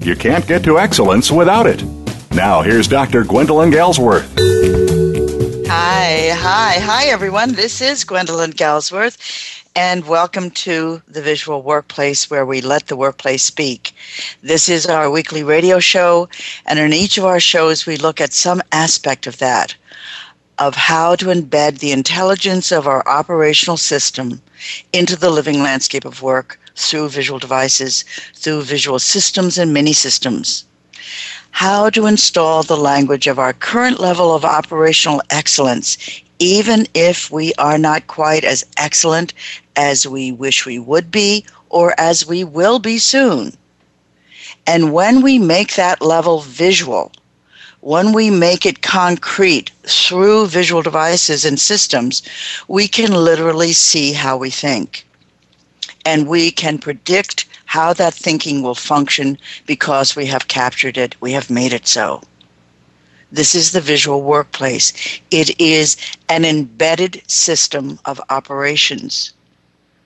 You can't get to excellence without it. Now, here's Dr. Gwendolyn Galsworth. Hi, hi, hi, everyone. This is Gwendolyn Galsworth, and welcome to the Visual Workplace where we let the workplace speak. This is our weekly radio show, and in each of our shows, we look at some aspect of that of how to embed the intelligence of our operational system into the living landscape of work through visual devices, through visual systems and mini systems. How to install the language of our current level of operational excellence, even if we are not quite as excellent as we wish we would be or as we will be soon. And when we make that level visual, when we make it concrete through visual devices and systems, we can literally see how we think and we can predict how that thinking will function because we have captured it, we have made it so. This is the visual workplace. It is an embedded system of operations.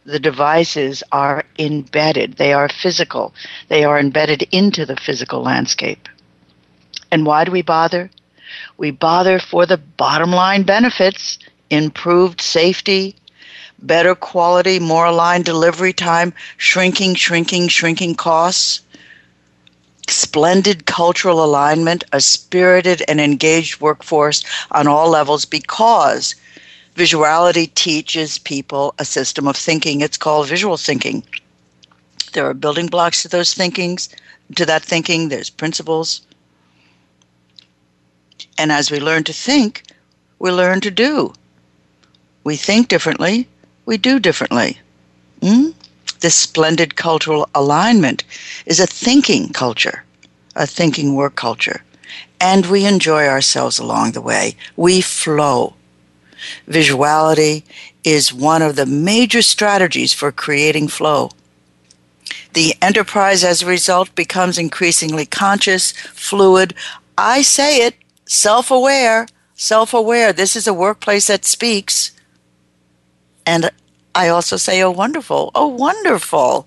The devices are embedded, they are physical, they are embedded into the physical landscape. And why do we bother? We bother for the bottom line benefits improved safety, better quality, more aligned delivery time, shrinking, shrinking, shrinking costs, splendid cultural alignment, a spirited and engaged workforce on all levels because visuality teaches people a system of thinking. It's called visual thinking. There are building blocks to those thinkings, to that thinking, there's principles. And as we learn to think, we learn to do. We think differently, we do differently. Mm? This splendid cultural alignment is a thinking culture, a thinking work culture. And we enjoy ourselves along the way. We flow. Visuality is one of the major strategies for creating flow. The enterprise, as a result, becomes increasingly conscious, fluid. I say it, self aware, self aware. This is a workplace that speaks. And I also say, oh, wonderful. Oh, wonderful.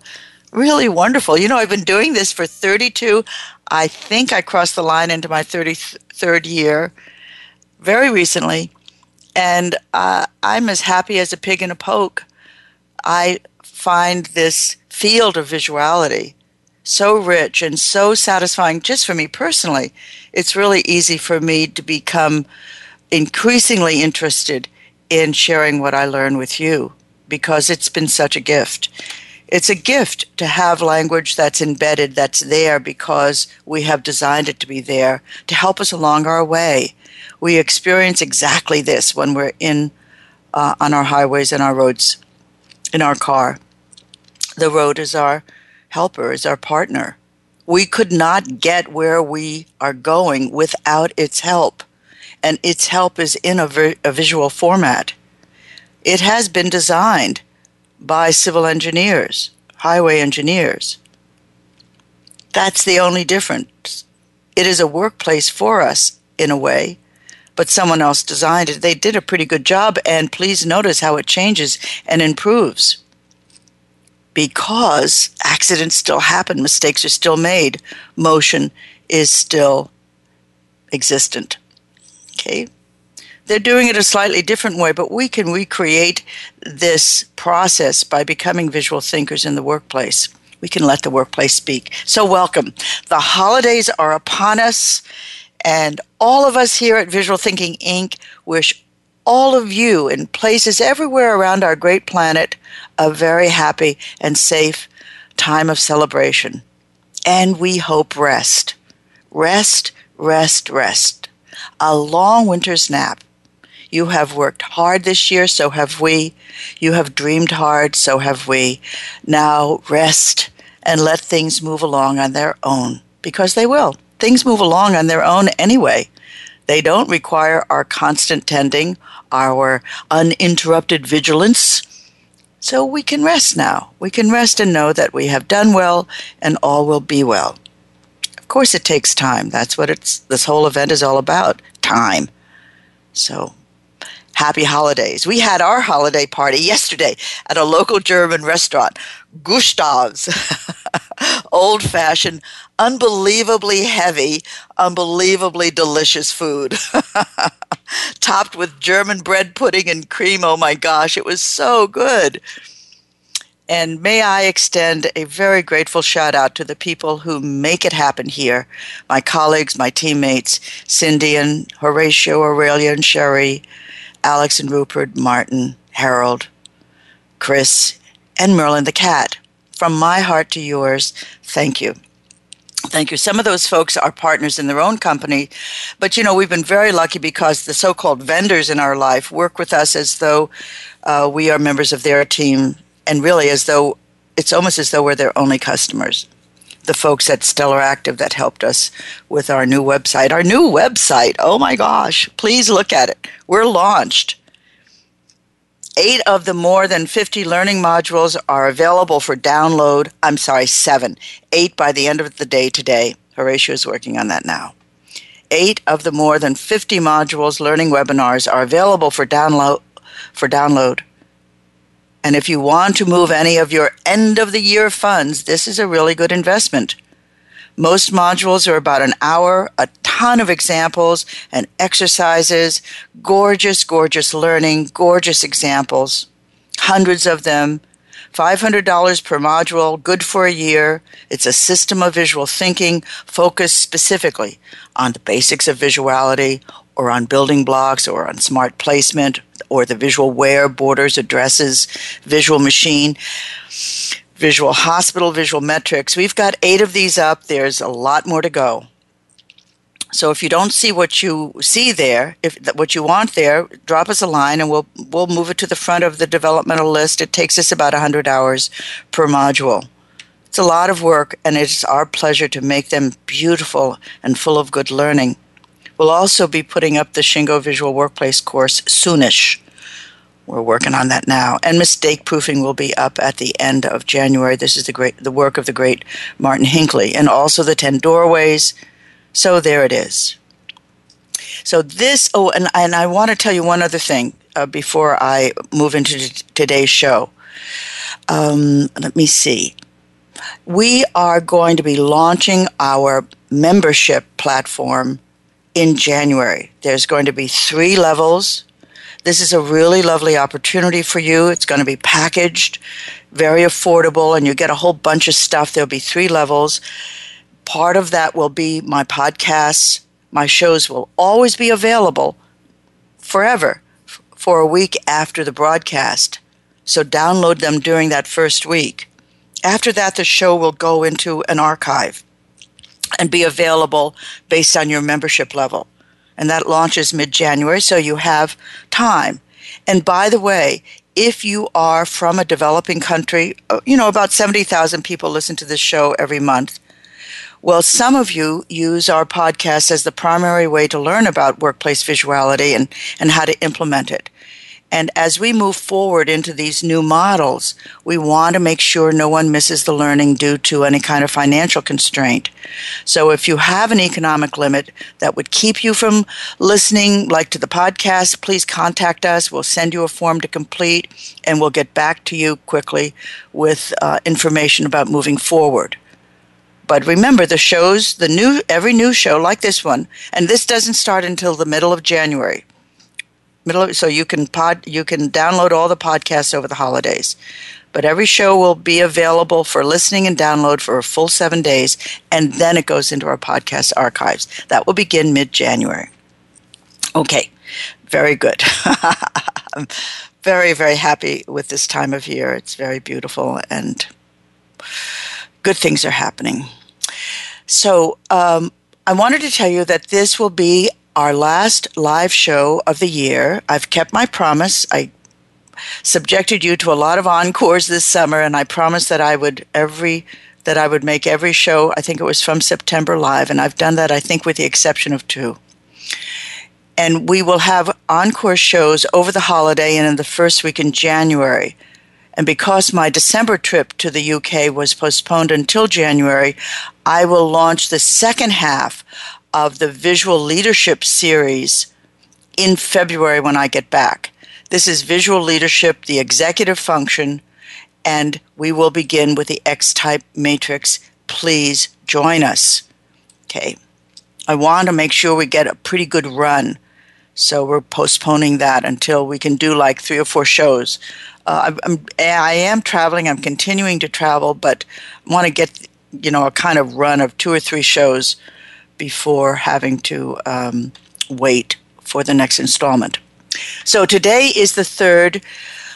Really wonderful. You know, I've been doing this for 32. I think I crossed the line into my 33rd year very recently. And uh, I'm as happy as a pig in a poke. I find this field of visuality so rich and so satisfying just for me personally. It's really easy for me to become increasingly interested in sharing what I learn with you because it's been such a gift. It's a gift to have language that's embedded, that's there because we have designed it to be there to help us along our way. We experience exactly this when we're in uh, on our highways and our roads in our car. The road is our helper, is our partner. We could not get where we are going without its help, and its help is in a, vi- a visual format. It has been designed by civil engineers, highway engineers. That's the only difference. It is a workplace for us in a way, but someone else designed it. They did a pretty good job, and please notice how it changes and improves. Because accidents still happen, mistakes are still made, motion is still existent. Okay? They're doing it a slightly different way, but we can recreate this process by becoming visual thinkers in the workplace. we can let the workplace speak. So, welcome. The holidays are upon us, and all of us here at Visual Thinking Inc. wish all of you in places everywhere around our great planet a very happy and safe time of celebration. And we hope rest. Rest, rest, rest. A long winter's nap. You have worked hard this year, so have we. You have dreamed hard, so have we. Now rest and let things move along on their own, because they will. Things move along on their own anyway. They don't require our constant tending, our uninterrupted vigilance. So we can rest now. We can rest and know that we have done well and all will be well. Course, it takes time. That's what it's, this whole event is all about time. So happy holidays. We had our holiday party yesterday at a local German restaurant, Gustav's. Old fashioned, unbelievably heavy, unbelievably delicious food. Topped with German bread pudding and cream. Oh my gosh, it was so good. And may I extend a very grateful shout out to the people who make it happen here my colleagues, my teammates, Cindy and Horatio, Aurelia and Sherry, Alex and Rupert, Martin, Harold, Chris, and Merlin the cat. From my heart to yours, thank you. Thank you. Some of those folks are partners in their own company, but you know, we've been very lucky because the so called vendors in our life work with us as though uh, we are members of their team, and really as though it's almost as though we're their only customers. The folks at Stellar Active that helped us with our new website. Our new website, oh my gosh, please look at it. We're launched. Eight of the more than 50 learning modules are available for download. I'm sorry, seven. Eight by the end of the day today. Horatio is working on that now. Eight of the more than 50 modules learning webinars are available for download for download. And if you want to move any of your end of the year funds, this is a really good investment. Most modules are about an hour, a ton of examples and exercises, gorgeous, gorgeous learning, gorgeous examples, hundreds of them. $500 per module, good for a year. It's a system of visual thinking focused specifically on the basics of visuality or on building blocks or on smart placement or the visual where, borders, addresses, visual machine visual hospital, visual metrics. We've got eight of these up. There's a lot more to go. So if you don't see what you see there, if what you want there, drop us a line and we'll we'll move it to the front of the developmental list. It takes us about 100 hours per module. It's a lot of work and it's our pleasure to make them beautiful and full of good learning. We'll also be putting up the Shingo Visual Workplace course soonish. We're working on that now. And mistake proofing will be up at the end of January. This is the great the work of the great Martin Hinckley and also the 10 doorways. So there it is. So this oh and and I want to tell you one other thing uh, before I move into t- today's show. Um, let me see. We are going to be launching our membership platform in January. There's going to be three levels this is a really lovely opportunity for you. It's going to be packaged, very affordable, and you get a whole bunch of stuff. There'll be three levels. Part of that will be my podcasts. My shows will always be available forever for a week after the broadcast. So download them during that first week. After that, the show will go into an archive and be available based on your membership level and that launches mid January, so you have time. And by the way, if you are from a developing country, uh, you know, about 70,000 people listen to this show every month. Well, some of you use our podcast as the primary way to learn about workplace visuality and, and how to implement it. And as we move forward into these new models, we want to make sure no one misses the learning due to any kind of financial constraint. So if you have an economic limit that would keep you from listening, like to the podcast, please contact us. We'll send you a form to complete and we'll get back to you quickly with uh, information about moving forward. But remember, the shows, the new, every new show like this one, and this doesn't start until the middle of January middle of, so you can pod you can download all the podcasts over the holidays But every show will be available for listening and download for a full seven days, and then it goes into our podcast archives. That will begin mid January. Okay, very good. I'm very, very happy with this time of year. It's very beautiful and good things are happening. So, um, I wanted to tell you that this will be our last live show of the year. I've kept my promise. I subjected you to a lot of encores this summer, and I promised that I would every that I would make every show. I think it was from September live, and I've done that. I think with the exception of two. And we will have encore shows over the holiday and in the first week in January. And because my December trip to the UK was postponed until January, I will launch the second half of the Visual Leadership series in February when I get back. This is Visual Leadership, the executive function, and we will begin with the X type matrix. Please join us. Okay. I want to make sure we get a pretty good run. So we're postponing that until we can do like three or four shows. Uh, I'm, I am traveling. I'm continuing to travel, but I want to get you know a kind of run of two or three shows before having to um, wait for the next installment. So today is the third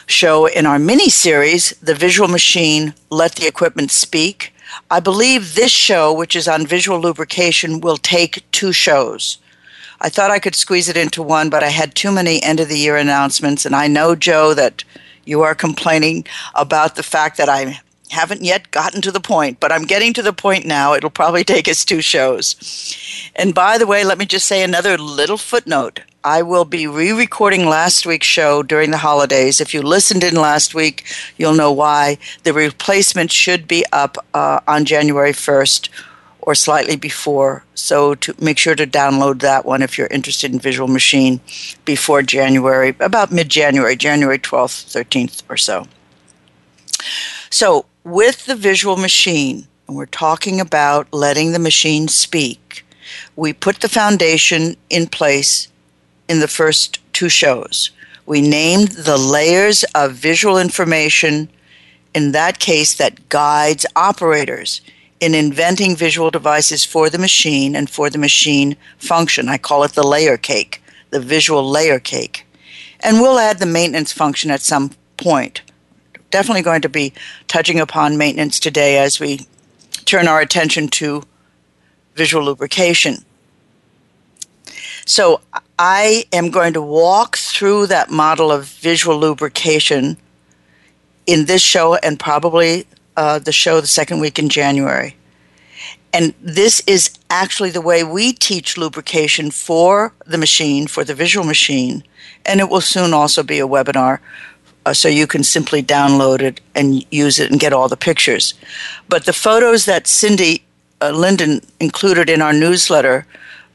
show in our mini series, The Visual Machine Let the Equipment Speak. I believe this show, which is on visual lubrication, will take two shows. I thought I could squeeze it into one, but I had too many end of the year announcements. And I know, Joe, that you are complaining about the fact that I haven't yet gotten to the point, but I'm getting to the point now. It'll probably take us two shows. And by the way, let me just say another little footnote. I will be re recording last week's show during the holidays. If you listened in last week, you'll know why. The replacement should be up uh, on January 1st or slightly before. So to make sure to download that one if you're interested in Visual Machine before January, about mid January, January 12th, 13th or so. So with the Visual Machine, and we're talking about letting the machine speak, we put the foundation in place in the first two shows. We named the layers of visual information, in that case, that guides operators in inventing visual devices for the machine and for the machine function. I call it the layer cake, the visual layer cake. And we'll add the maintenance function at some point. Definitely going to be touching upon maintenance today as we turn our attention to visual lubrication. So I am going to walk through that model of visual lubrication in this show and probably uh, the show the second week in January. And this is actually the way we teach lubrication for the machine, for the visual machine. And it will soon also be a webinar uh, so you can simply download it and use it and get all the pictures. But the photos that Cindy uh, Linden included in our newsletter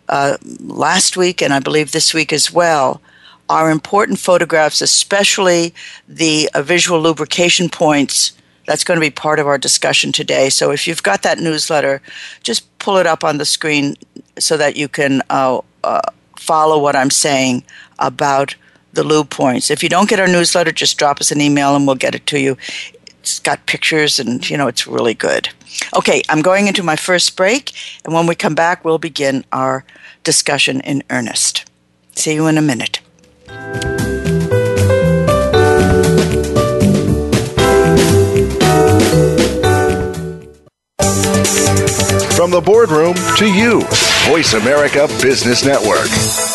uh, last week and I believe this week as well are important photographs, especially the uh, visual lubrication points that's going to be part of our discussion today. So if you've got that newsletter, just pull it up on the screen so that you can uh, uh, follow what I'm saying about the lube points. If you don't get our newsletter, just drop us an email and we'll get it to you. It's got pictures and, you know, it's really good. Okay, I'm going into my first break, and when we come back, we'll begin our discussion in earnest. See you in a minute. From the boardroom to you, Voice America Business Network.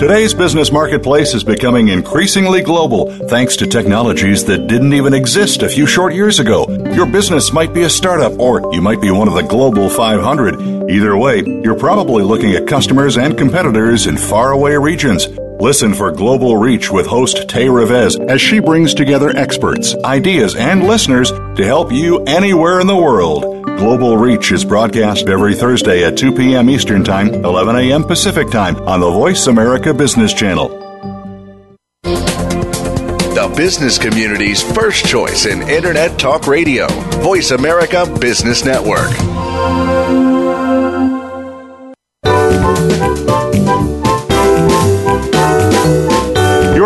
Today's business marketplace is becoming increasingly global thanks to technologies that didn't even exist a few short years ago. Your business might be a startup or you might be one of the global 500. Either way, you're probably looking at customers and competitors in faraway regions. Listen for Global Reach with host Tay Revez as she brings together experts, ideas, and listeners to help you anywhere in the world. Global Reach is broadcast every Thursday at 2 p.m. Eastern Time, 11 a.m. Pacific Time on the Voice America Business Channel. The business community's first choice in Internet Talk Radio, Voice America Business Network.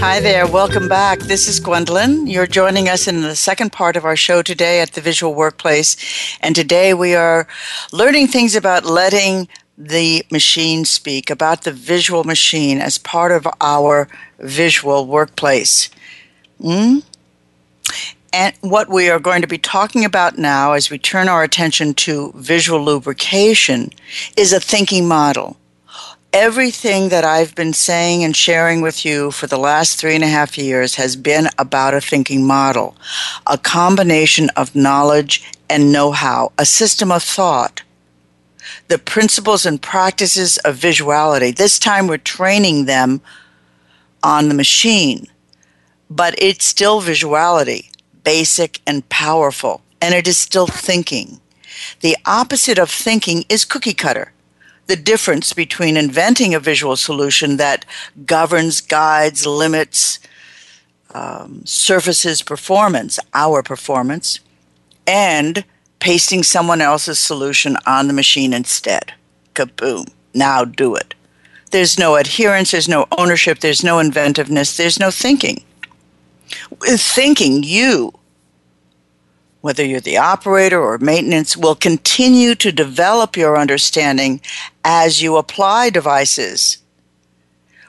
Hi there, welcome back. This is Gwendolyn. You're joining us in the second part of our show today at the Visual Workplace. And today we are learning things about letting the machine speak, about the visual machine as part of our visual workplace. Mm? And what we are going to be talking about now as we turn our attention to visual lubrication is a thinking model everything that I've been saying and sharing with you for the last three and a half years has been about a thinking model, a combination of knowledge and know how, a system of thought. The principles and practices of visuality. This time we're training them on the machine, but it's still visuality, basic and powerful, and it is still thinking. The opposite of thinking is cookie cutter the difference between inventing a visual solution that governs, guides, limits, um, surfaces performance, our performance, and pasting someone else's solution on the machine instead. Kaboom. Now do it. There's no adherence, there's no ownership, there's no inventiveness, there's no thinking. With thinking, you whether you're the operator or maintenance, will continue to develop your understanding as you apply devices.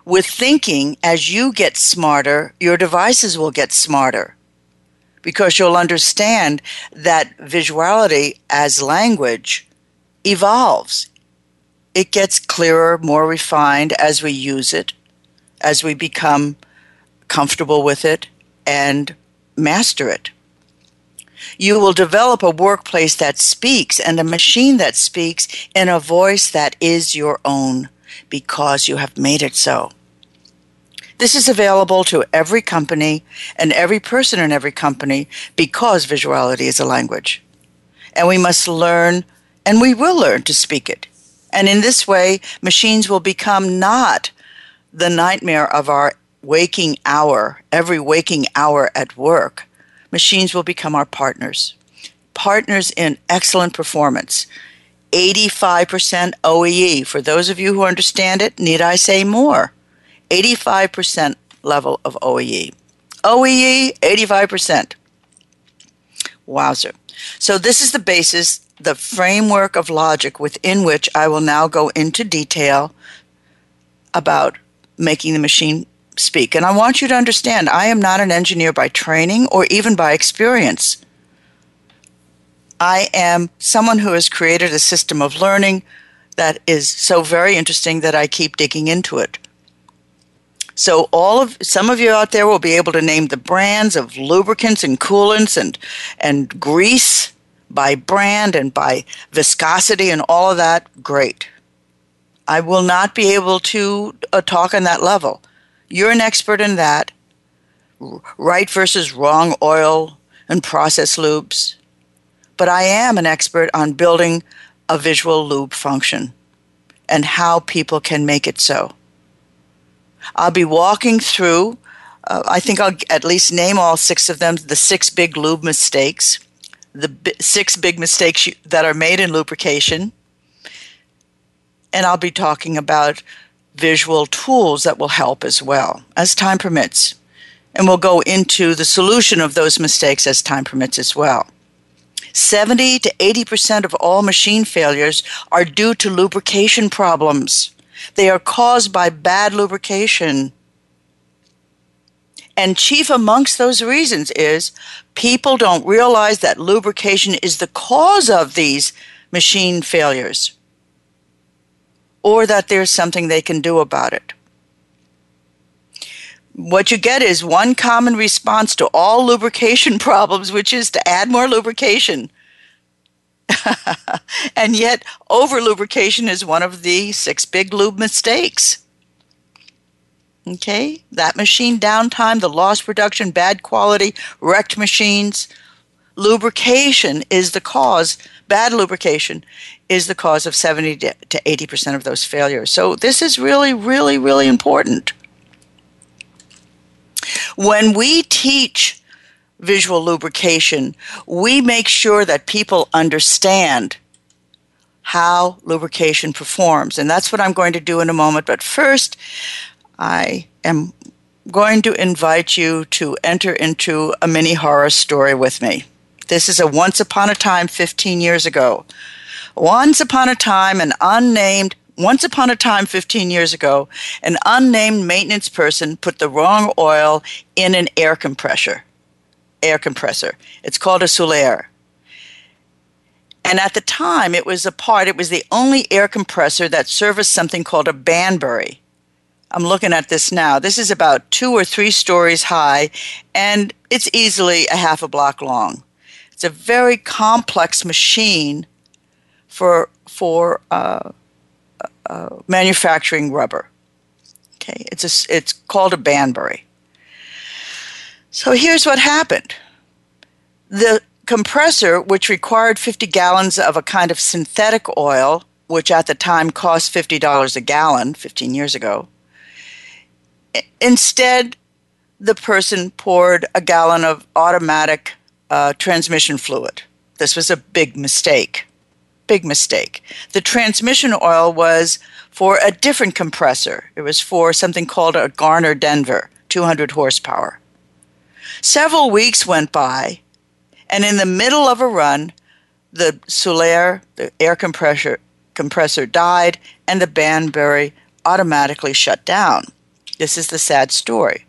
With thinking, as you get smarter, your devices will get smarter because you'll understand that visuality as language evolves. It gets clearer, more refined as we use it, as we become comfortable with it and master it you will develop a workplace that speaks and a machine that speaks in a voice that is your own because you have made it so. This is available to every company and every person in every company because visuality is a language. And we must learn, and we will learn to speak it. And in this way, machines will become not the nightmare of our waking hour, every waking hour at work, machines will become our partners. Partners in excellent performance. 85% OEE. For those of you who understand it, need I say more? 85% level of OEE. OEE, 85%. Wowzer. So, this is the basis, the framework of logic within which I will now go into detail about making the machine speak. And I want you to understand I am not an engineer by training or even by experience. I am someone who has created a system of learning that is so very interesting that I keep digging into it. So all of some of you out there will be able to name the brands of lubricants and coolants and and grease by brand and by viscosity and all of that. Great. I will not be able to uh, talk on that level. You're an expert in that. Right versus wrong oil and process loops. But I am an expert on building a visual lube function and how people can make it so. I'll be walking through uh, I think I'll at least name all six of them the six big lube mistakes, the six big mistakes you, that are made in lubrication. And I'll be talking about visual tools that will help as well as time permits. And we'll go into the solution of those mistakes as time permits as well. 70 to 80% of all machine failures are due to lubrication problems. They are caused by bad lubrication. And chief amongst those reasons is people don't realize that lubrication is the cause of these machine failures or that there's something they can do about it. What you get is one common response to all lubrication problems, which is to add more lubrication. and yet, over lubrication is one of the six big lube mistakes. Okay, that machine downtime, the lost production, bad quality, wrecked machines. Lubrication is the cause, bad lubrication is the cause of 70 to 80% of those failures. So, this is really, really, really important. When we teach visual lubrication, we make sure that people understand how lubrication performs. And that's what I'm going to do in a moment. But first, I am going to invite you to enter into a mini horror story with me. This is a once upon a time 15 years ago. Once upon a time, an unnamed once upon a time, 15 years ago, an unnamed maintenance person put the wrong oil in an air compressor. Air compressor. It's called a Sullair. And at the time, it was a part, it was the only air compressor that serviced something called a Banbury. I'm looking at this now. This is about two or three stories high, and it's easily a half a block long. It's a very complex machine for for uh, uh, manufacturing rubber. Okay, it's a, it's called a Banbury. So here's what happened. The compressor, which required 50 gallons of a kind of synthetic oil, which at the time cost $50 a gallon 15 years ago, instead, the person poured a gallon of automatic uh, transmission fluid. This was a big mistake big mistake. The transmission oil was for a different compressor. It was for something called a Gardner Denver, 200 horsepower. Several weeks went by, and in the middle of a run, the Sullair, the air compressor, compressor died, and the Banbury automatically shut down. This is the sad story.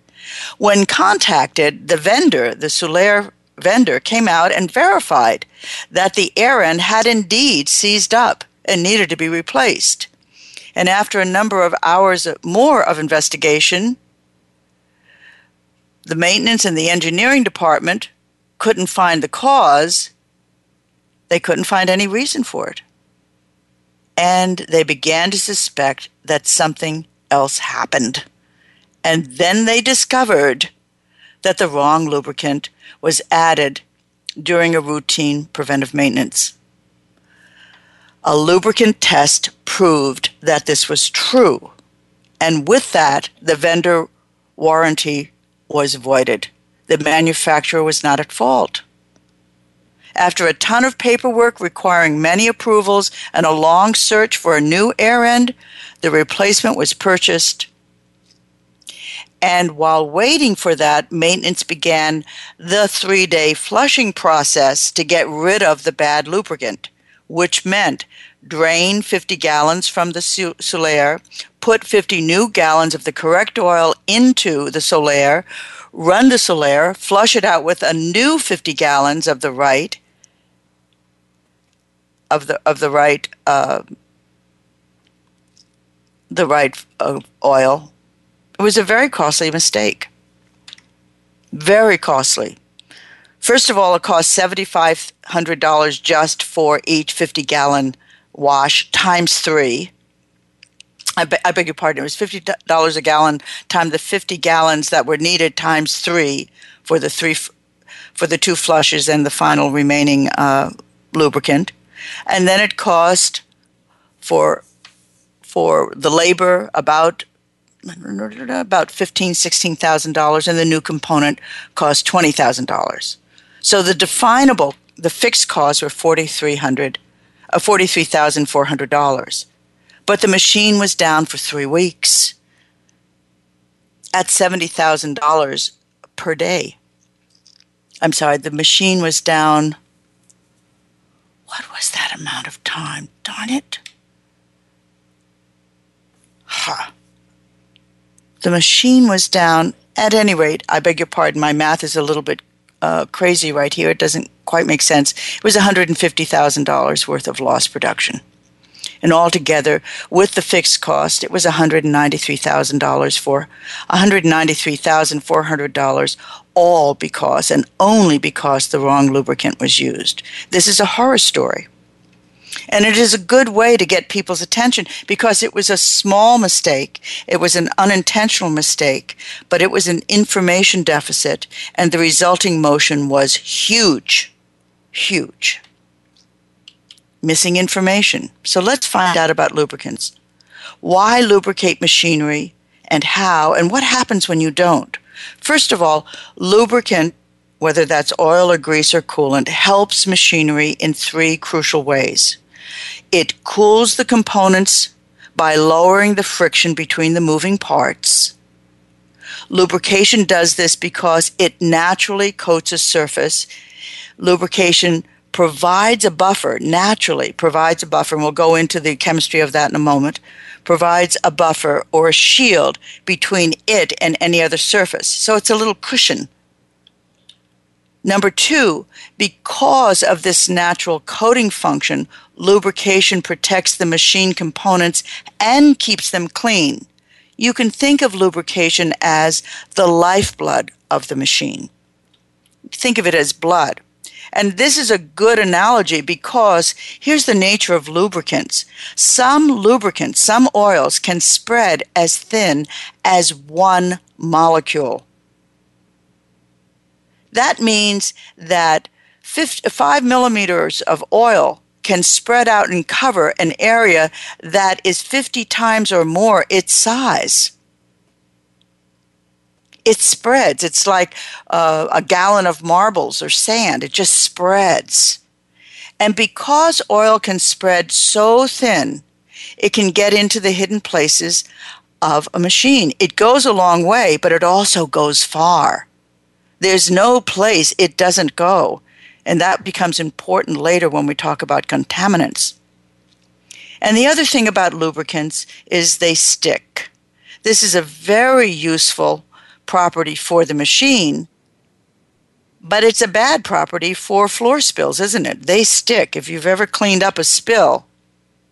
When contacted, the vendor, the Sullair vendor came out and verified that the air end had indeed seized up and needed to be replaced. And after a number of hours more of investigation, the maintenance and the engineering department couldn't find the cause. They couldn't find any reason for it. And they began to suspect that something else happened. And then they discovered that the wrong lubricant was added during a routine preventive maintenance. A lubricant test proved that this was true, and with that, the vendor warranty was voided. The manufacturer was not at fault. After a ton of paperwork requiring many approvals and a long search for a new air end, the replacement was purchased and while waiting for that, maintenance began the three day flushing process to get rid of the bad lubricant, which meant drain 50 gallons from the Sullair, put 50 new gallons of the correct oil into the Sullair, run the Sullair, flush it out with a new 50 gallons of the right of the of the right uh, the right uh, oil it was a very costly mistake. Very costly. First of all, it cost $7,500 just for each 50 gallon wash times three. I, be, I beg your pardon, it was $50 a gallon times the 50 gallons that were needed times three for the three for the two flushes and the final remaining uh, lubricant. And then it cost for for the labor about about fifteen, sixteen thousand dollars, and the new component cost twenty thousand dollars. So the definable, the fixed costs were forty three hundred, uh, forty three thousand four hundred dollars, but the machine was down for three weeks at seventy thousand dollars per day. I'm sorry, the machine was down. What was that amount of time? Darn it. Ha. The machine was down. At any rate, I beg your pardon, my math is a little bit uh, crazy right here. It doesn't quite make sense. It was $150,000 worth of lost production. And altogether, with the fixed cost, it was $193,000 for $193,400, all because and only because the wrong lubricant was used. This is a horror story. And it is a good way to get people's attention because it was a small mistake. It was an unintentional mistake, but it was an information deficit, and the resulting motion was huge. Huge. Missing information. So let's find out about lubricants. Why lubricate machinery, and how, and what happens when you don't? First of all, lubricant whether that's oil or grease or coolant, helps machinery in three crucial ways. It cools the components by lowering the friction between the moving parts. Lubrication does this because it naturally coats a surface. Lubrication provides a buffer, naturally provides a buffer, and we'll go into the chemistry of that in a moment, provides a buffer or a shield between it and any other surface. So it's a little cushion Number two, because of this natural coating function, lubrication protects the machine components and keeps them clean. You can think of lubrication as the lifeblood of the machine. Think of it as blood. And this is a good analogy because here's the nature of lubricants. Some lubricants, some oils can spread as thin as one molecule. That means that five millimeters of oil can spread out and cover an area that is 50 times or more its size. It spreads. It's like uh, a gallon of marbles or sand. It just spreads. And because oil can spread so thin, it can get into the hidden places of a machine. It goes a long way, but it also goes far. There's no place it doesn't go. And that becomes important later when we talk about contaminants. And the other thing about lubricants is they stick. This is a very useful property for the machine, but it's a bad property for floor spills, isn't it? They stick. If you've ever cleaned up a spill,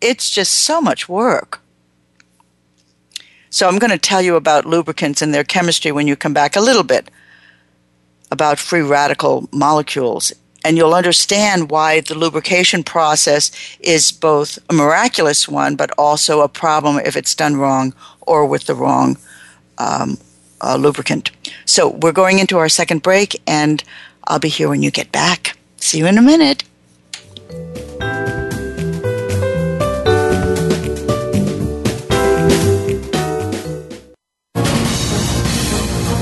it's just so much work. So I'm going to tell you about lubricants and their chemistry when you come back a little bit about free radical molecules. And you'll understand why the lubrication process is both a miraculous one, but also a problem if it's done wrong or with the wrong um, uh, lubricant. So we're going into our second break, and I'll be here when you get back. See you in a minute.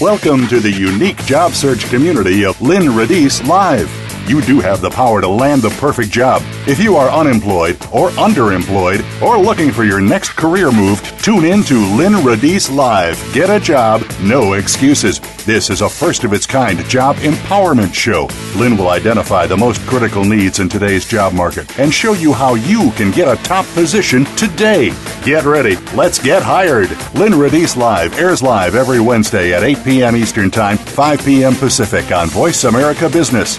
Welcome to the unique job search community of Lynn Radice Live You do have the power to land the perfect job. If you are unemployed or underemployed or looking for your next career move, tune in to Lynn Radice Live. Get a job, no excuses. This is a first of its kind job empowerment show. Lynn will identify the most critical needs in today's job market and show you how you can get a top position today. Get ready. Let's get hired. Lynn Radice Live airs live every Wednesday at 8 p.m. Eastern Time, 5 p.m. Pacific on Voice America Business.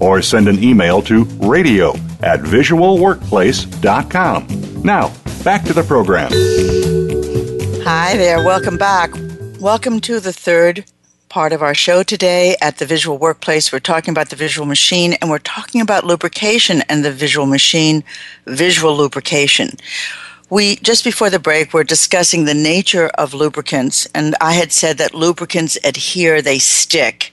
or send an email to radio at visualworkplace.com. Now, back to the program. Hi there, welcome back. Welcome to the third part of our show today at the Visual Workplace. We're talking about the visual machine and we're talking about lubrication and the visual machine, visual lubrication. We just before the break we're discussing the nature of lubricants and I had said that lubricants adhere, they stick,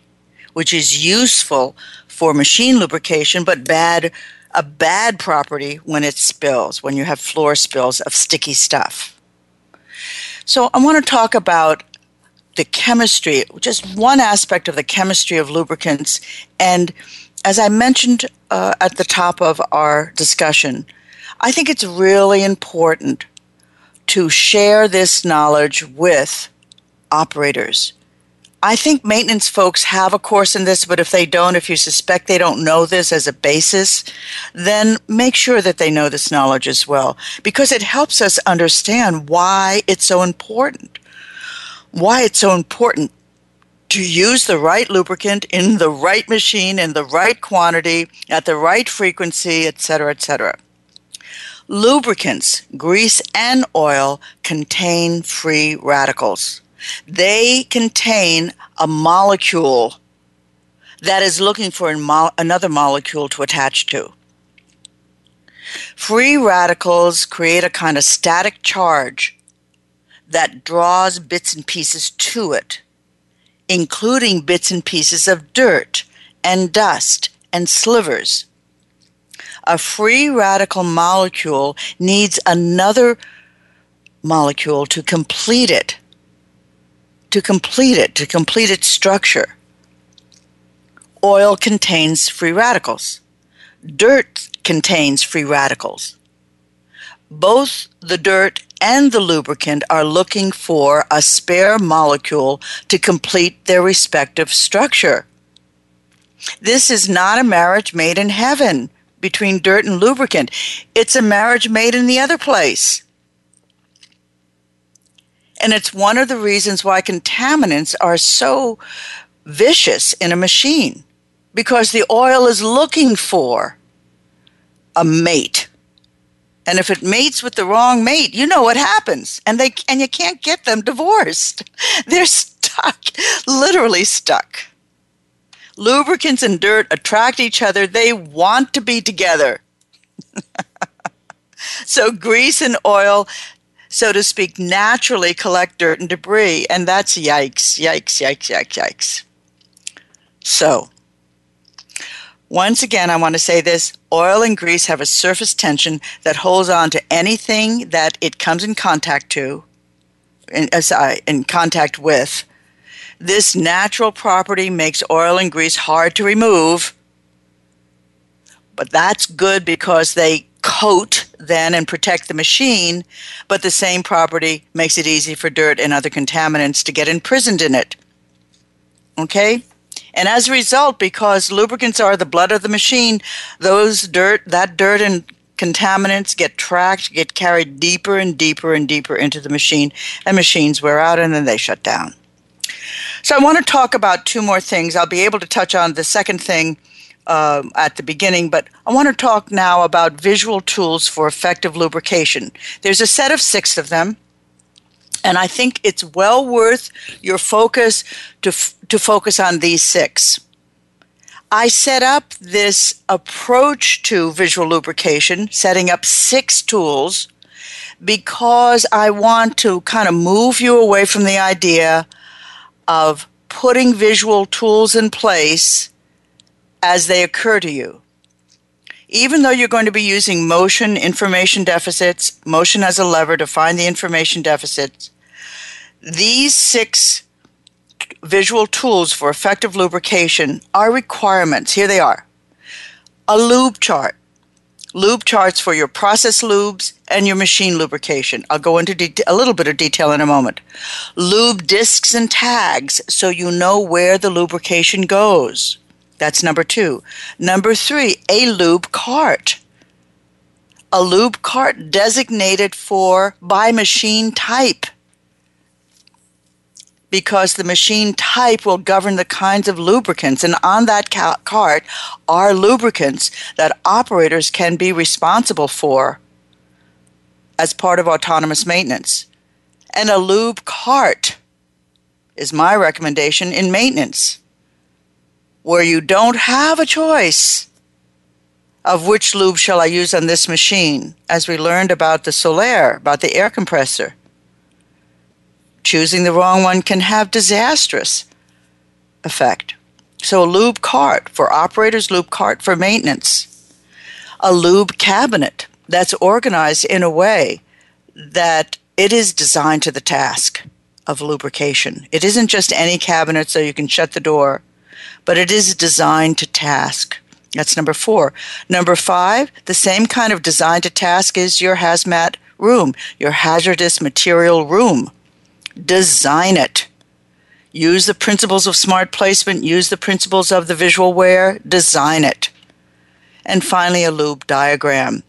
which is useful for machine lubrication, but bad a bad property when it spills, when you have floor spills of sticky stuff. So I want to talk about the chemistry, just one aspect of the chemistry of lubricants. And as I mentioned uh, at the top of our discussion, I think it's really important to share this knowledge with operators I think maintenance folks have a course in this, but if they don't, if you suspect they don't know this as a basis, then make sure that they know this knowledge as well, because it helps us understand why it's so important. Why it's so important to use the right lubricant in the right machine in the right quantity at the right frequency, etc., etc. Lubricants, grease, and oil contain free radicals. They contain a molecule that is looking for mo- another molecule to attach to. Free radicals create a kind of static charge that draws bits and pieces to it, including bits and pieces of dirt and dust and slivers. A free radical molecule needs another molecule to complete it to complete it, to complete its structure. Oil contains free radicals. Dirt contains free radicals. Both the dirt and the lubricant are looking for a spare molecule to complete their respective structure. This is not a marriage made in heaven between dirt and lubricant. It's a marriage made in the other place. And it's one of the reasons why contaminants are so vicious in a machine because the oil is looking for a mate. And if it mates with the wrong mate, you know what happens. And they and you can't get them divorced. They're stuck, literally stuck. Lubricants and dirt attract each other. They want to be together. so grease and oil so to speak, naturally collect dirt and debris. And that's yikes, yikes, yikes, yikes, yikes. So, once again, I want to say this oil and grease have a surface tension that holds on to anything that it comes in contact to, in, uh, in contact with. This natural property makes oil and grease hard to remove, but that's good because they coat then and protect the machine, but the same property makes it easy for dirt and other contaminants to get imprisoned in it. Okay? And as a result, because lubricants are the blood of the machine, those dirt, that dirt and contaminants get tracked, get carried deeper and deeper and deeper into the machine, and machines wear out and then they shut down. So I want to talk about two more things. I'll be able to touch on the second thing uh, at the beginning, but I want to talk now about visual tools for effective lubrication. There's a set of six of them, and I think it's well worth your focus to, f- to focus on these six. I set up this approach to visual lubrication, setting up six tools, because I want to kind of move you away from the idea of putting visual tools in place as they occur to you. Even though you're going to be using motion information deficits, motion as a lever to find the information deficits, these six visual tools for effective lubrication are requirements. Here they are a lube chart, lube charts for your process lubes and your machine lubrication. I'll go into de- a little bit of detail in a moment. Lube discs and tags so you know where the lubrication goes. That's number two. Number three, a lube cart. A lube cart designated for by machine type because the machine type will govern the kinds of lubricants. And on that ca- cart are lubricants that operators can be responsible for as part of autonomous maintenance. And a lube cart is my recommendation in maintenance, where you don't have a choice of which lube shall I use on this machine, as we learned about the Sullair, about the air compressor. Choosing the wrong one can have disastrous effect. So a lube cart for operators, lube cart for maintenance. A lube cabinet that's organized in a way that it is designed to the task of lubrication. It isn't just any cabinet so you can shut the door, but it is designed to task. That's number four. Number five, the same kind of design to task is your hazmat room, your hazardous material room design it. Use the principles of smart placement, use the principles of the visual where, design it. And finally, a lube diagram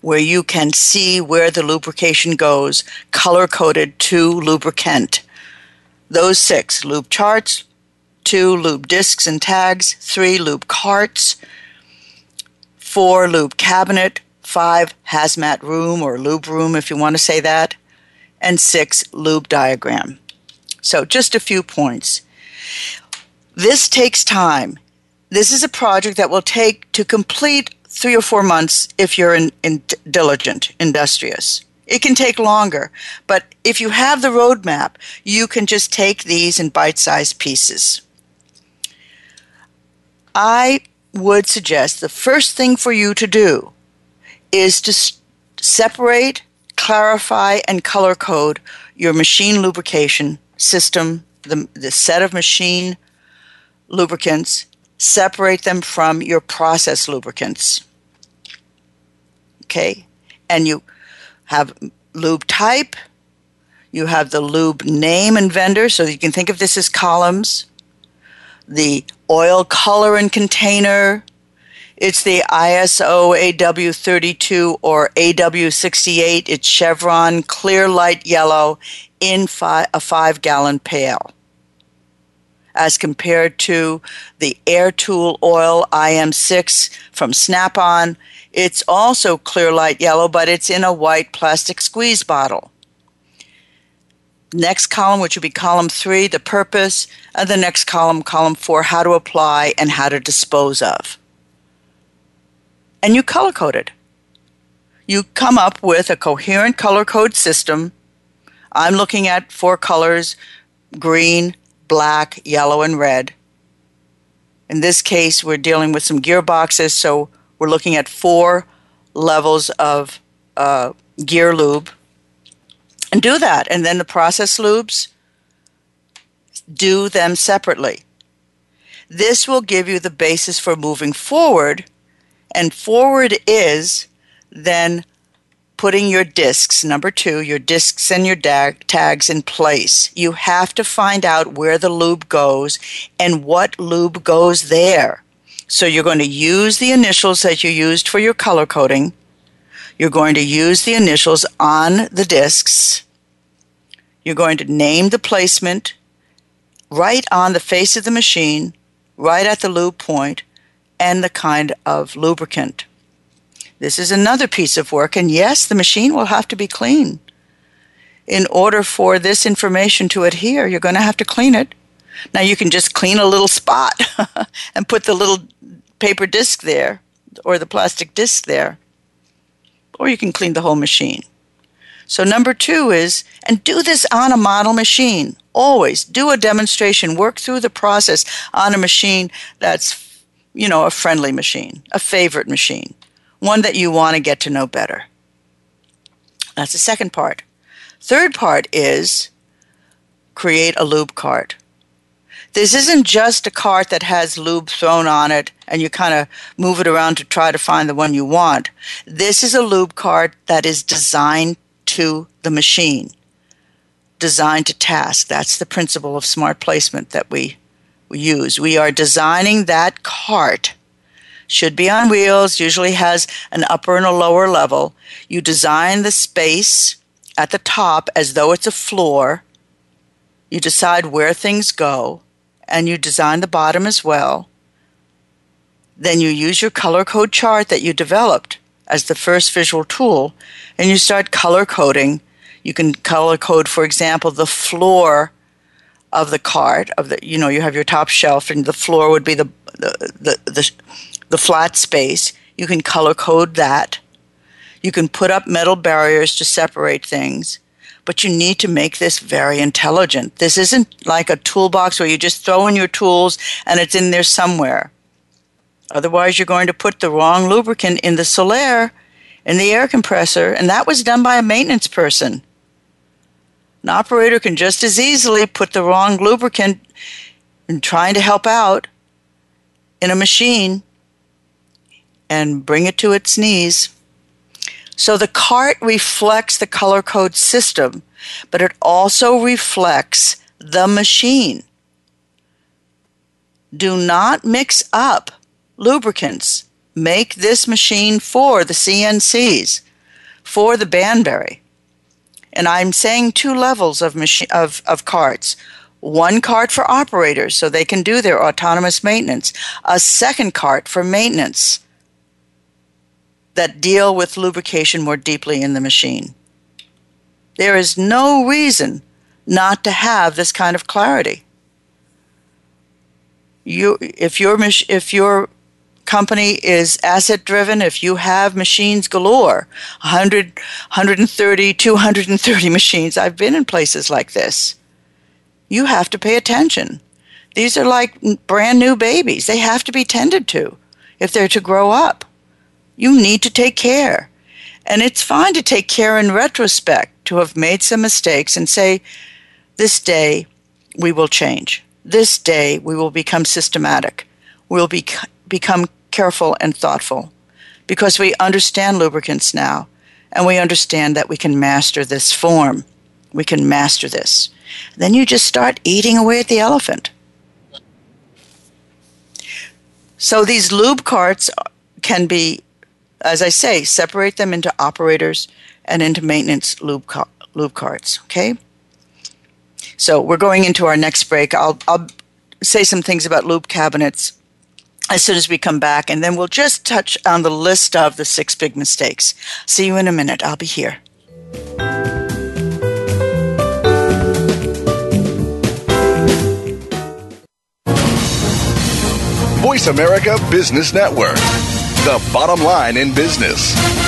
where you can see where the lubrication goes, color coded to lubricant. Those six lube charts, two lube discs and tags, three lube carts, four lube cabinet, five hazmat room or lube room if you want to say that, and six lube diagram. So, just a few points. This takes time. This is a project that will take to complete three or four months if you're in, in diligent, industrious. It can take longer, but if you have the roadmap, you can just take these in bite sized pieces. I would suggest the first thing for you to do is to s- separate clarify and color code your machine lubrication system, the, the set of machine lubricants, separate them from your process lubricants. Okay? And you have lube type, you have the lube name and vendor, so you can think of this as columns, the oil color and container, it's the ISO AW32 or AW68. It's chevron, clear light yellow in fi- a five gallon pail. As compared to the Air Tool Oil IM6 from Snap on, it's also clear light yellow, but it's in a white plastic squeeze bottle. Next column, which would be column three, the purpose, and the next column, column four, how to apply and how to dispose of and you color code it. You come up with a coherent color code system. I'm looking at four colors green, black, yellow, and red. In this case, we're dealing with some gearboxes, so we're looking at four levels of uh, gear lube. And do that. And then the process lubes, do them separately. This will give you the basis for moving forward and forward is then putting your discs, number two, your discs and your dag- tags in place. You have to find out where the lube goes and what lube goes there. So you're going to use the initials that you used for your color coding. You're going to use the initials on the discs. You're going to name the placement right on the face of the machine, right at the lube point, and the kind of lubricant. This is another piece of work, and yes, the machine will have to be clean. In order for this information to adhere, you're going to have to clean it. Now you can just clean a little spot and put the little paper disc there or the plastic disc there. Or you can clean the whole machine. So, number two is, and do this on a model machine. Always do a demonstration. Work through the process on a machine that's, you know, a friendly machine, a favorite machine, one that you want to get to know better. That's the second part. Third part is create a lube cart. This isn't just a cart that has lube thrown on it and you kind of move it around to try to find the one you want. This is a lube cart that is designed to the machine, designed to task. That's the principle of smart placement that we, we use. We are designing that cart. Should be on wheels, usually has an upper and a lower level. You design the space at the top as though it's a floor. You decide where things go and you design the bottom as well. Then you use your color code chart that you developed as the first visual tool and you start color coding. You can color code, for example, the floor of the cart of the you know you have your top shelf and the floor would be the the the, the, the flat space. You can color code that. You can put up metal barriers to separate things but you need to make this very intelligent. This isn't like a toolbox where you just throw in your tools and it's in there somewhere. Otherwise, you're going to put the wrong lubricant in the Sullair, in the air compressor, and that was done by a maintenance person. An operator can just as easily put the wrong lubricant in trying to help out in a machine and bring it to its knees. So the cart reflects the color code system, but it also reflects the machine. Do not mix up lubricants. Make this machine for the CNCs, for the Banbury. And I'm saying two levels of, machi- of, of carts one cart for operators so they can do their autonomous maintenance, a second cart for maintenance that deal with lubrication more deeply in the machine. There is no reason not to have this kind of clarity. You, if your if your company is asset driven, if you have machines galore, 100, 130, 230 machines, I've been in places like this. You have to pay attention. These are like brand new babies. They have to be tended to if they're to grow up. You need to take care. And it's fine to take care in retrospect, to have made some mistakes and say, this day we will change. This day we will become systematic. We'll be, become careful and thoughtful because we understand lubricants now and we understand that we can master this form. We can master this. Then you just start eating away at the elephant. So these lube carts can be as I say, separate them into operators and into maintenance lube, car- lube carts. Okay? So we're going into our next break. I'll, I'll say some things about lube cabinets as soon as we come back, and then we'll just touch on the list of the six big mistakes. See you in a minute. I'll be here. Voice America Business Network the bottom line in business.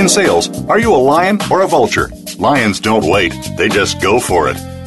In sales, are you a lion or a vulture? Lions don't wait, they just go for it.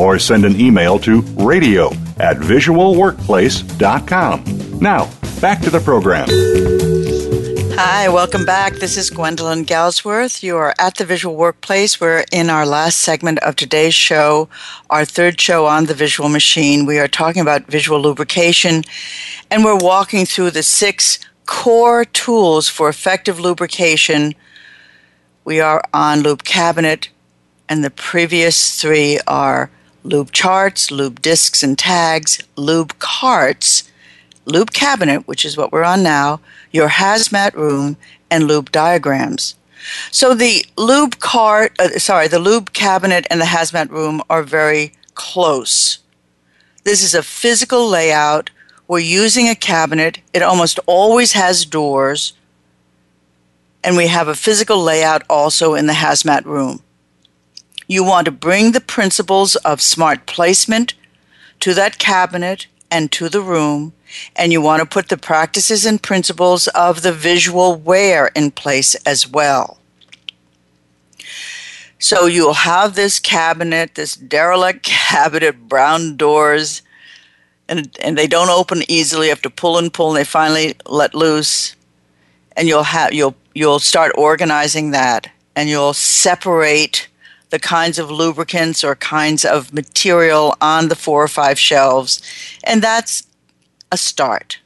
or send an email to radio at visualworkplace.com. Now, back to the program. Hi, welcome back. This is Gwendolyn Galsworth. You are at the Visual Workplace. We're in our last segment of today's show, our third show on the visual machine. We are talking about visual lubrication, and we're walking through the six core tools for effective lubrication. We are on Lube Cabinet, and the previous three are lube charts, lube discs and tags, lube carts, lube cabinet, which is what we're on now, your hazmat room, and lube diagrams. So the lube cart, uh, sorry, the lube cabinet and the hazmat room are very close. This is a physical layout. We're using a cabinet. It almost always has doors. And we have a physical layout also in the hazmat room. You want to bring the principles of smart placement to that cabinet and to the room, and you want to put the practices and principles of the visual where in place as well. So you'll have this cabinet, this derelict cabinet, brown doors, and, and they don't open easily. You have to pull and pull, and they finally let loose. And you'll have you'll you'll start organizing that, and you'll separate the kinds of lubricants or kinds of material on the four or five shelves, and that's a start.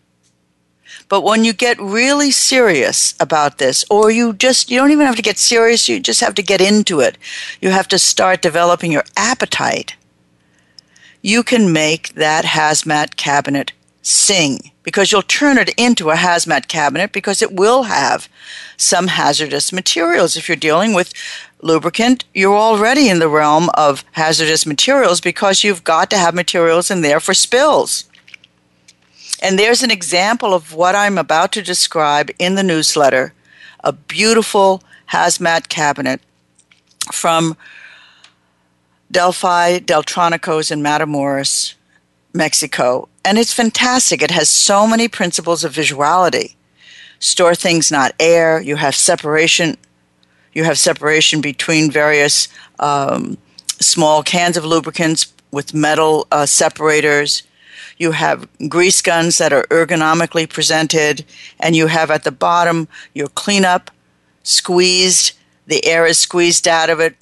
But when you get really serious about this, or you just, you don't even have to get serious, you just have to get into it. You have to start developing your appetite. You can make that hazmat cabinet sing because you'll turn it into a hazmat cabinet because it will have some hazardous materials. If you're dealing with lubricant, you're already in the realm of hazardous materials because you've got to have materials in there for spills. And there's an example of what I'm about to describe in the newsletter a beautiful hazmat cabinet from Delphi Deltronicos in Matamoros, Mexico. And it's fantastic. It has so many principles of visuality. Store things, not air. You have separation you have separation between various um, small cans of lubricants with metal uh, separators. You have grease guns that are ergonomically presented, and you have at the bottom your cleanup squeezed. The air is squeezed out of it.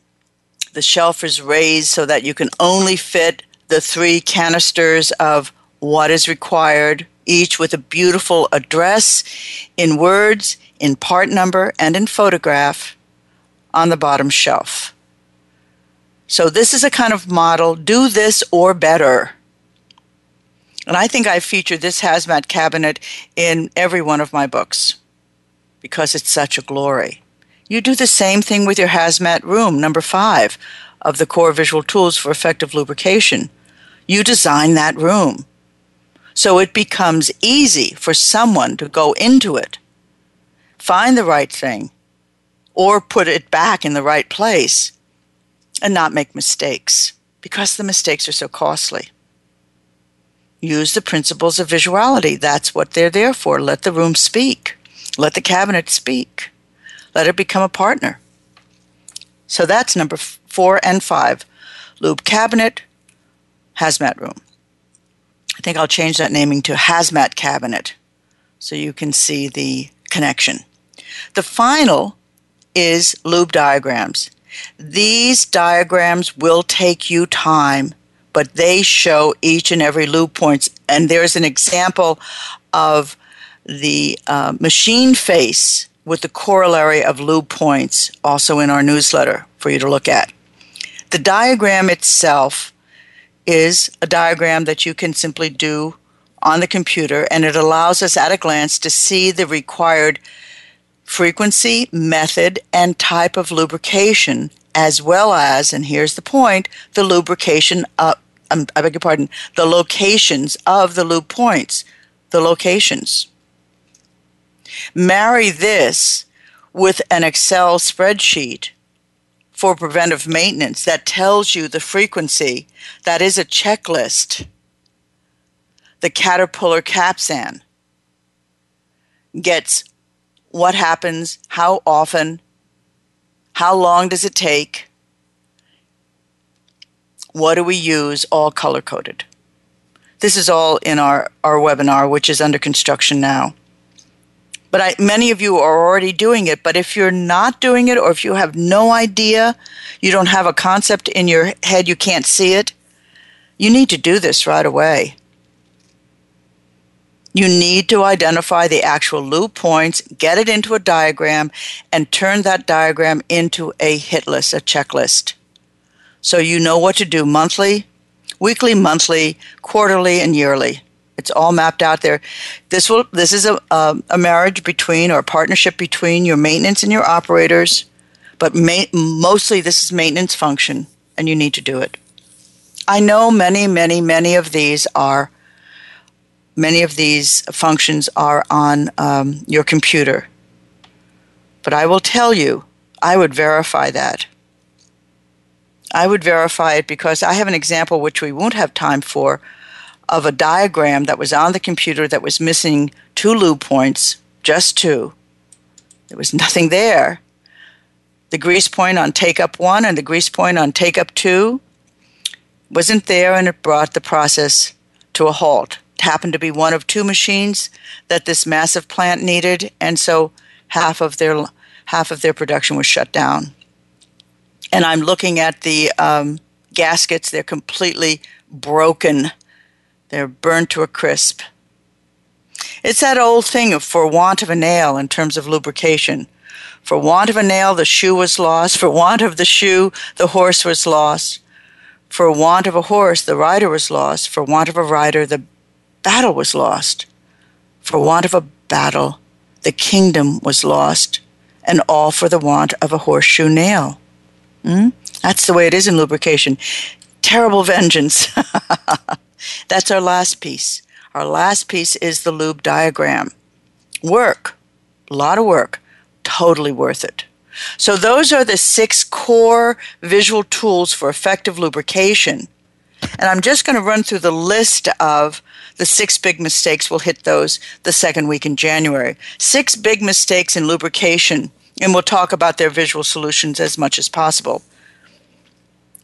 The shelf is raised so that you can only fit the three canisters of what is required, each with a beautiful address in words, in part number, and in photograph on the bottom shelf. So, this is a kind of model do this or better. And I think I featured this hazmat cabinet in every one of my books because it's such a glory. You do the same thing with your hazmat room, number five of the core visual tools for effective lubrication. You design that room so it becomes easy for someone to go into it, find the right thing, or put it back in the right place and not make mistakes because the mistakes are so costly. Use the principles of visuality. That's what they're there for. Let the room speak. Let the cabinet speak. Let it become a partner. So that's number four and five lube cabinet, hazmat room. I think I'll change that naming to hazmat cabinet so you can see the connection. The final is lube diagrams. These diagrams will take you time, but they show each and every lube points. And there's an example of the uh, machine face with the corollary of lube points also in our newsletter for you to look at. The diagram itself is a diagram that you can simply do on the computer, and it allows us at a glance to see the required frequency, method, and type of lubrication, as well as, and here's the point, the lubrication, uh, um, I beg your pardon, the locations of the lube points, the locations. Marry this with an Excel spreadsheet for preventive maintenance that tells you the frequency. That is a checklist. The Caterpillar Capsan gets what happens, how often, how long does it take, what do we use, all color coded. This is all in our, our webinar, which is under construction now. But I, many of you are already doing it. But if you're not doing it, or if you have no idea, you don't have a concept in your head, you can't see it, you need to do this right away. You need to identify the actual lube points, get it into a diagram, and turn that diagram into a hit list, a checklist. So you know what to do monthly, weekly, monthly, quarterly, and yearly. It's all mapped out there. This will this is a, a, a marriage between or a partnership between your maintenance and your operators, but ma- mostly this is maintenance function, and you need to do it. I know many, many, many of these are many of these functions are on um, your computer, but I will tell you, I would verify that. I would verify it because I have an example which we won't have time for of a diagram that was on the computer that was missing two lube points, just two. There was nothing there. The grease point on take up one and the grease point on take up two wasn't there, and it brought the process to a halt. Happened to be one of two machines that this massive plant needed, and so half of their half of their production was shut down. And I'm looking at the um, gaskets; they're completely broken they're burned to a crisp. It's that old thing of for want of a nail in terms of lubrication. For want of a nail, the shoe was lost. For want of the shoe, the horse was lost. For want of a horse, the rider was lost. For want of a rider, the battle was lost. For want of a battle, the kingdom was lost. And all for the want of a horseshoe nail. Hmm? That's the way it is in lubrication. Terrible vengeance. That's our last piece. Our last piece is the lube diagram. Work, a lot of work, totally worth it. So, those are the six core visual tools for effective lubrication. And I'm just going to run through the list of the six big mistakes. We'll hit those the second week in January. Six big mistakes in lubrication, and we'll talk about their visual solutions as much as possible.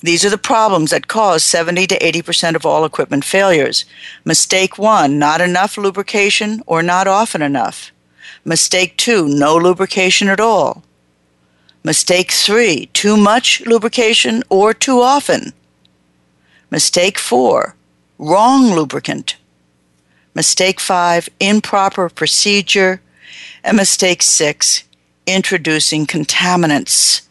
These are the problems that cause 70 to 80% of all equipment failures. Mistake one, not enough lubrication or not often enough. Mistake two, no lubrication at all. Mistake three, too much lubrication or too often. Mistake four, wrong lubricant. Mistake five, improper procedure. And mistake six, introducing contaminants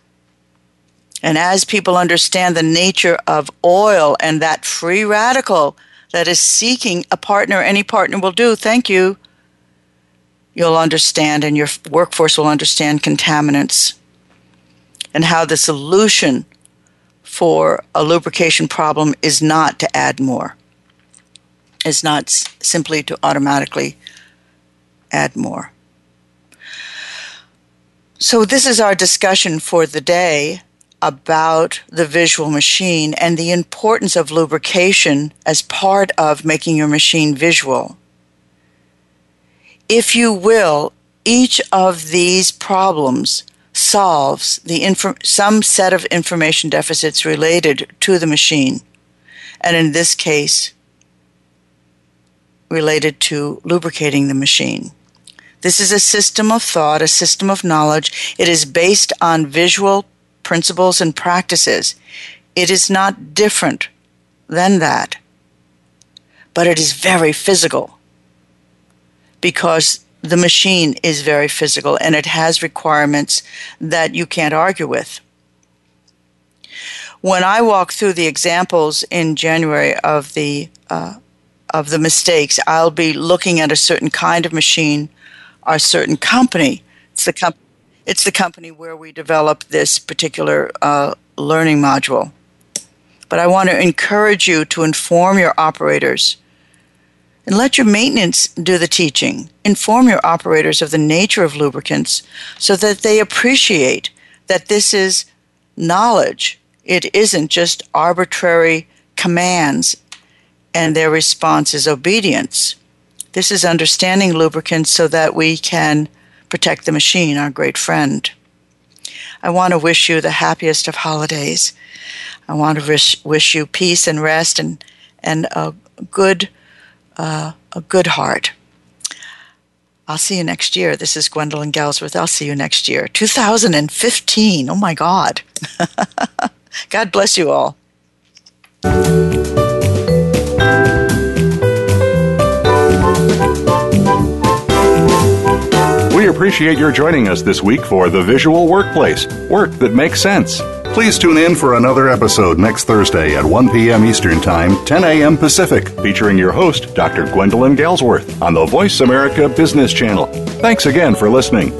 and as people understand the nature of oil and that free radical that is seeking a partner, any partner will do, thank you, you'll understand and your workforce will understand contaminants and how the solution for a lubrication problem is not to add more, It's not simply to automatically add more. So, this is our discussion for the day about the visual machine and the importance of lubrication as part of making your machine visual. If you will, each of these problems solves the some set of information deficits related to the machine, and in this case, related to lubricating the machine. This is a system of thought, a system of knowledge. It is based on visual principles and practices. It is not different than that. But it is very physical because the machine is very physical and it has requirements that you can't argue with. When I walk through the examples in January of the uh, of the mistakes, I'll be looking at a certain kind of machine or a certain company. It's the com- it's the company where we develop this particular uh, learning module. But I want to encourage you to inform your operators and let your maintenance do the teaching. Inform your operators of the nature of lubricants so that they appreciate that this is knowledge. It isn't just arbitrary commands and their response is obedience. This is understanding lubricants so that we can protect the machine, our great friend. I want to wish you the happiest of holidays. I want to wish, wish you peace and rest and, and a good uh, a good heart. I'll see you next year. This is Gwendolyn Galsworth. I'll see you next year. 2015. Oh my God. God bless you all. Appreciate your joining us this week for The Visual Workplace Work that Makes Sense. Please tune in for another episode next Thursday at 1 p.m. Eastern Time, 10 a.m. Pacific, featuring your host, Dr. Gwendolyn Galsworth, on the Voice America Business Channel. Thanks again for listening.